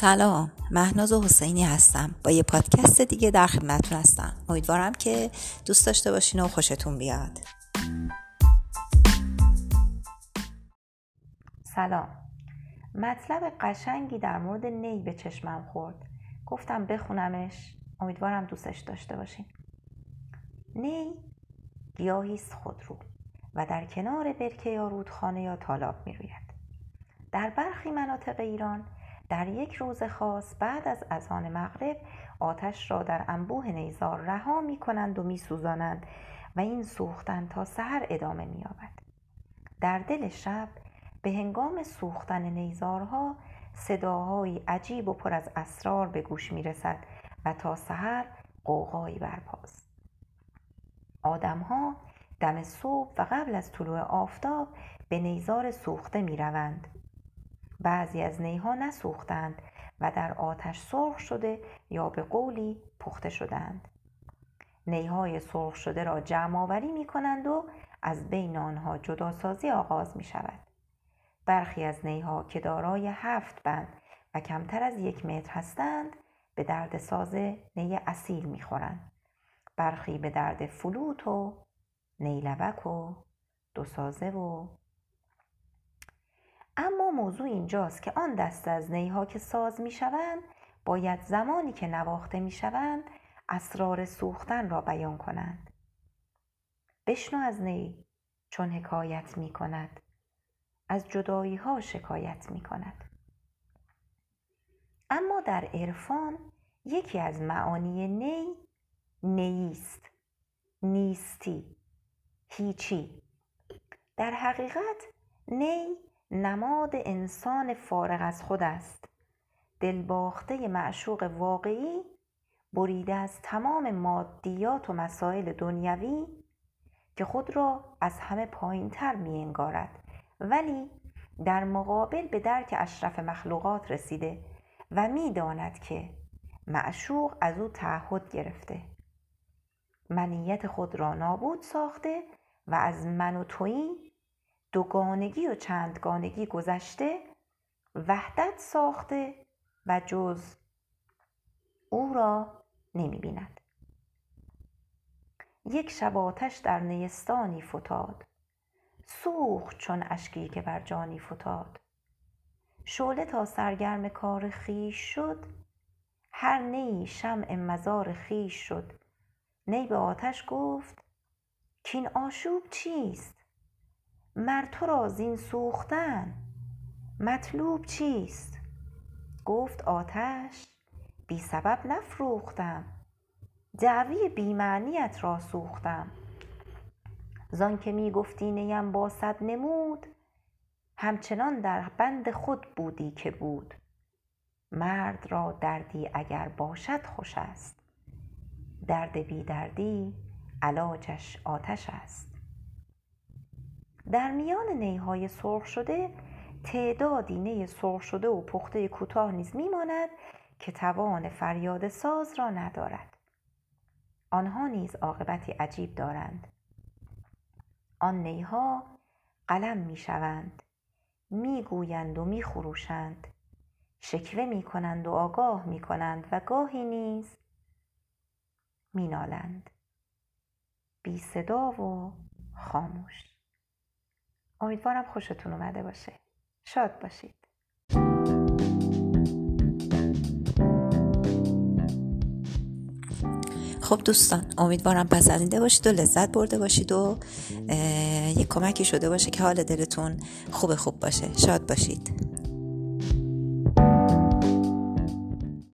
سلام. مهناز حسینی هستم. با یه پادکست دیگه در خدمتتون هستم. امیدوارم که دوست داشته باشین و خوشتون بیاد. سلام. مطلب قشنگی در مورد نی به چشمم خورد. گفتم بخونمش. امیدوارم دوستش داشته باشین. نی گیاهی خودرو و در کنار برکه یا رودخانه یا تالاب می‌روید. در برخی مناطق ایران در یک روز خاص بعد از اذان مغرب آتش را در انبوه نیزار رها می کنند و می سوزانند و این سوختن تا سحر ادامه می یابد. در دل شب به هنگام سوختن نیزارها صداهایی عجیب و پر از اسرار به گوش می رسد و تا سحر قوقایی برپاست. آدمها دم صبح و قبل از طلوع آفتاب به نیزار سوخته می روند بعضی از نیها نسوختند و در آتش سرخ شده یا به قولی پخته شدند نیهای سرخ شده را جمع آوری می کنند و از بین آنها جداسازی آغاز می شود برخی از نیها که دارای هفت بند و کمتر از یک متر هستند به درد ساز نی اصیل می خورند. برخی به درد فلوت و نیلبک و دو سازه و اما موضوع اینجاست که آن دست از نیها که ساز می شوند باید زمانی که نواخته می شوند اسرار سوختن را بیان کنند. بشنو از نی چون حکایت می کند از جدایی ها شکایت می کند اما در عرفان یکی از معانی نی نیست نیستی هیچی. در حقیقت نی نماد انسان فارغ از خود است. دلباخته معشوق واقعی بریده از تمام مادیات و مسائل دنیوی که خود را از همه پایین تر می انگارد ولی در مقابل به درک اشرف مخلوقات رسیده و می‌داند که معشوق از او تعهد گرفته. منیت خود را نابود ساخته و از من و تویی دوگانگی و چندگانگی گذشته وحدت ساخته و جز او را نمی بیند. یک شب آتش در نیستانی فتاد. سوخت چون اشکی که بر جانی فتاد. شعله تا سرگرم کار خیش شد هر نی شمع مزار خیش شد. نی به آتش گفت کین آشوب چیست؟ مر تو را زین سوختن مطلوب چیست؟ گفت آتش بی سبب نفروختم. دعوی بی معنیت را سوختم. زان که می گفتی نیم با صد نمود همچنان در بند خود بودی که بود. مرد را دردی اگر باشد خوش است. درد بی دردی علاجش آتش است. در میان نیهای سرخ شده تعدادی نی سرخ شده و پخته کوتاه نیز میماند که توان فریاد ساز را ندارد. آنها نیز عاقبتی عجیب دارند. آن نیها قلم می‌شوند می‌گویند و میخروشند شکوه می‌کنند و آگاه می‌کنند و گاهی نیز مینالند. بی صدا و خاموش. امیدوارم خوشتون اومده باشه. شاد باشید. خب دوستان امیدوارم پسندیده باشید و لذت برده باشید و یک کمکی شده باشه که حال دلتون خوب خوب باشه. شاد باشید.